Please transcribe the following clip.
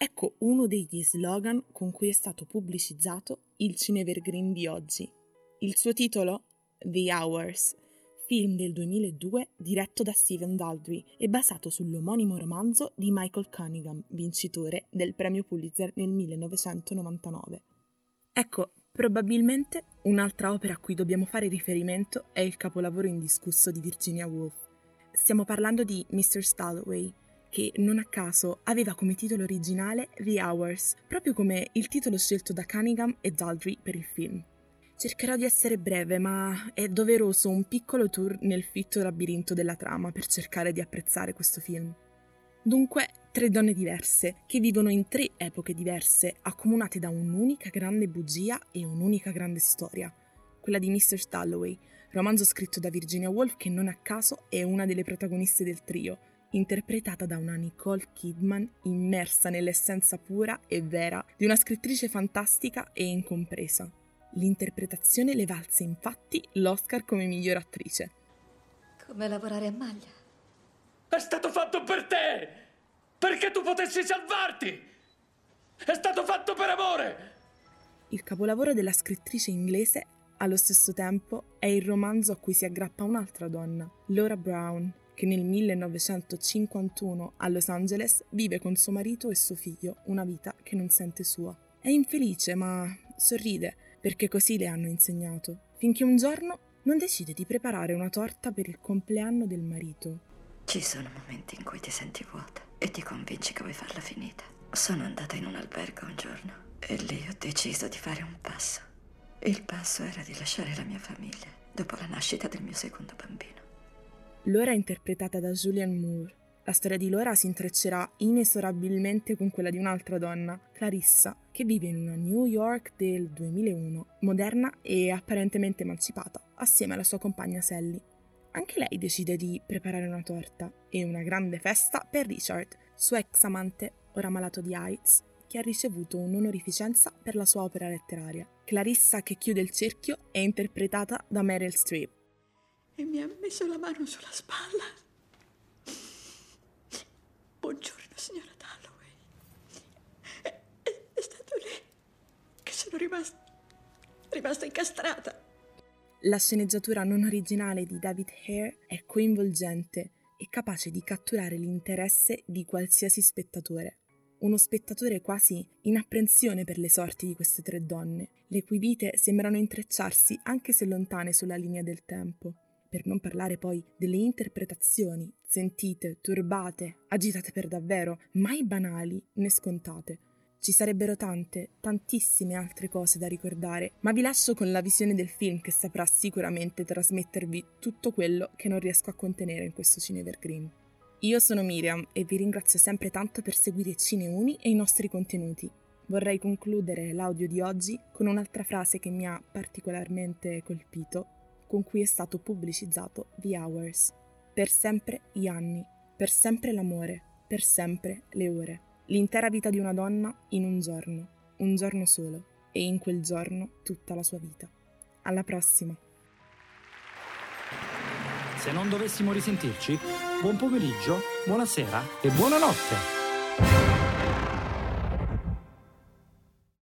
Ecco uno degli slogan con cui è stato pubblicizzato il Cinevergreen di oggi. Il suo titolo? The Hours, film del 2002 diretto da Steven Daldry e basato sull'omonimo romanzo di Michael Cunningham, vincitore del premio Pulitzer nel 1999. Ecco, probabilmente un'altra opera a cui dobbiamo fare riferimento è il capolavoro indiscusso di Virginia Woolf. Stiamo parlando di Mr. Stalloway, che non a caso aveva come titolo originale The Hours, proprio come il titolo scelto da Cunningham e Daldry per il film. Cercherò di essere breve, ma è doveroso un piccolo tour nel fitto labirinto della trama per cercare di apprezzare questo film. Dunque, tre donne diverse, che vivono in tre epoche diverse, accomunate da un'unica grande bugia e un'unica grande storia, quella di Mr. Stalloway, romanzo scritto da Virginia Woolf che non a caso è una delle protagoniste del trio, interpretata da una Nicole Kidman immersa nell'essenza pura e vera di una scrittrice fantastica e incompresa. L'interpretazione le valse infatti l'Oscar come miglior attrice. Come lavorare a maglia. È stato fatto per te! Perché tu potessi salvarti! È stato fatto per amore! Il capolavoro della scrittrice inglese, allo stesso tempo, è il romanzo a cui si aggrappa un'altra donna, Laura Brown, che nel 1951 a Los Angeles vive con suo marito e suo figlio una vita che non sente sua. È infelice, ma sorride, perché così le hanno insegnato, finché un giorno non decide di preparare una torta per il compleanno del marito. Ci sono momenti in cui ti senti vuota e ti convinci che vuoi farla finita. Sono andata in un albergo un giorno e lì ho deciso di fare un passo. Il passo era di lasciare la mia famiglia dopo la nascita del mio secondo bambino. Laura è interpretata da Julianne Moore. La storia di Laura si intreccerà inesorabilmente con quella di un'altra donna, Clarissa, che vive in una New York del 2001, moderna e apparentemente emancipata, assieme alla sua compagna Sally. Anche lei decide di preparare una torta e una grande festa per Richard, suo ex amante, ora malato di AIDS, che ha ricevuto un'onorificenza per la sua opera letteraria. Clarissa che chiude il cerchio è interpretata da Meryl Streep e mi ha messo la mano sulla spalla. Buongiorno, signora Dalloway. È, è, è stato lì che sono rimasta, rimasta incastrata. La sceneggiatura non originale di David Hare è coinvolgente e capace di catturare l'interesse di qualsiasi spettatore. Uno spettatore quasi in apprensione per le sorti di queste tre donne, le cui vite sembrano intrecciarsi anche se lontane sulla linea del tempo per non parlare poi delle interpretazioni sentite, turbate, agitate per davvero, mai banali né scontate. Ci sarebbero tante, tantissime altre cose da ricordare, ma vi lascio con la visione del film che saprà sicuramente trasmettervi tutto quello che non riesco a contenere in questo Cine Evergreen. Io sono Miriam e vi ringrazio sempre tanto per seguire Cineuni e i nostri contenuti. Vorrei concludere l'audio di oggi con un'altra frase che mi ha particolarmente colpito con cui è stato pubblicizzato The Hours. Per sempre gli anni, per sempre l'amore, per sempre le ore. L'intera vita di una donna in un giorno, un giorno solo, e in quel giorno tutta la sua vita. Alla prossima! Se non dovessimo risentirci, buon pomeriggio, buonasera e buonanotte!